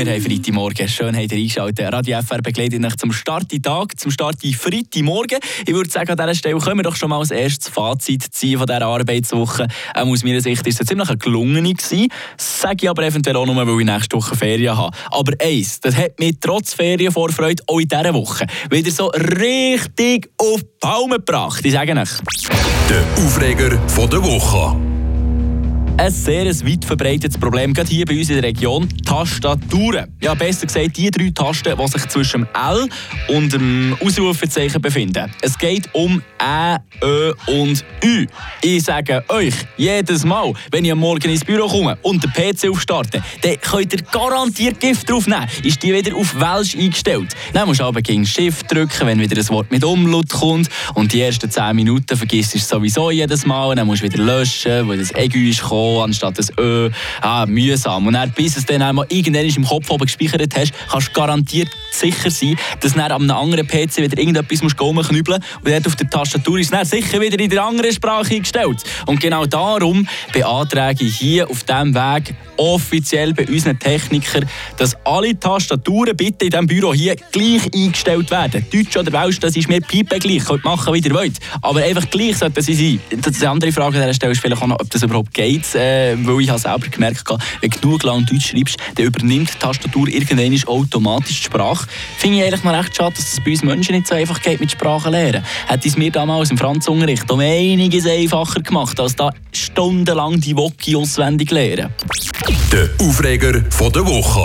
Wir haben Freitagmorgen. Schön, habt ihr eingeschaltet. Radio FR begleitet euch zum Start in Tag, zum Start in Freitagmorgen. Ich würde sagen, an dieser Stelle können wir doch schon mal als erstes Fazit ziehen von dieser Arbeitswoche. Ähm, aus meiner Sicht ist es ziemlich eine gelungene gewesen. Sage ich aber eventuell auch nur, weil ich nächste Woche Ferien habe. Aber eins, das hat mich trotz Ferienvorfreude auch in dieser Woche wieder so richtig auf die Palme gebracht. Ich sage euch. Der Aufreger von der Woche ein sehr weit verbreitetes Problem, gerade hier bei uns in der Region, Tastaturen. Ja, besser gesagt, die drei Tasten, die sich zwischen dem L und dem Ausrufezeichen befinden. Es geht um Ä, Ö und Ü. Ich sage euch, jedes Mal, wenn ich am Morgen ins Büro komme und den PC aufstarte, dann könnt ihr garantiert Gift draufnehmen. Ist die wieder auf Welsch eingestellt. Dann musst du aber gegen Shift drücken, wenn wieder ein Wort mit Umlaut kommt. Und die ersten 10 Minuten vergisst du sowieso jedes Mal. Dann musst du wieder löschen, weil das Egu ist gekommen anstatt das Ö. Ah, mühsam. Und dann, bis es dann einmal irgendwann im Kopf oben gespeichert hast, kannst du garantiert sicher sein, dass du an einem anderen PC wieder irgendetwas musst rumknüppeln musst. Und dort auf der Tastatur ist es sicher wieder in der anderen Sprache eingestellt. Und genau darum beantrage ich hier auf diesem Weg offiziell bei unseren Technikern, dass alle Tastaturen bitte in diesem Büro hier gleich eingestellt werden. Deutsch oder Welsch, das ist mir Pipe gleich. Könnt machen, wie ihr wollt. Aber einfach gleich sollten sie sein. Die andere Frage an dieser Stelle ist vielleicht auch noch, ob das überhaupt geht. Äh, weil ich habe selber gemerkt habe, wenn du lang Deutsch schreibst, dann übernimmt die Tastatur irgendwann automatisch die Sprache. Finde ich eigentlich noch recht schade, dass es bei uns Menschen nicht so einfach geht mit Sprachen lernen. Hätte es mir damals im Franzunterricht um einiges einfacher gemacht, als da stundenlang die Woki auswendig lernen. Der Aufreger von der Woche.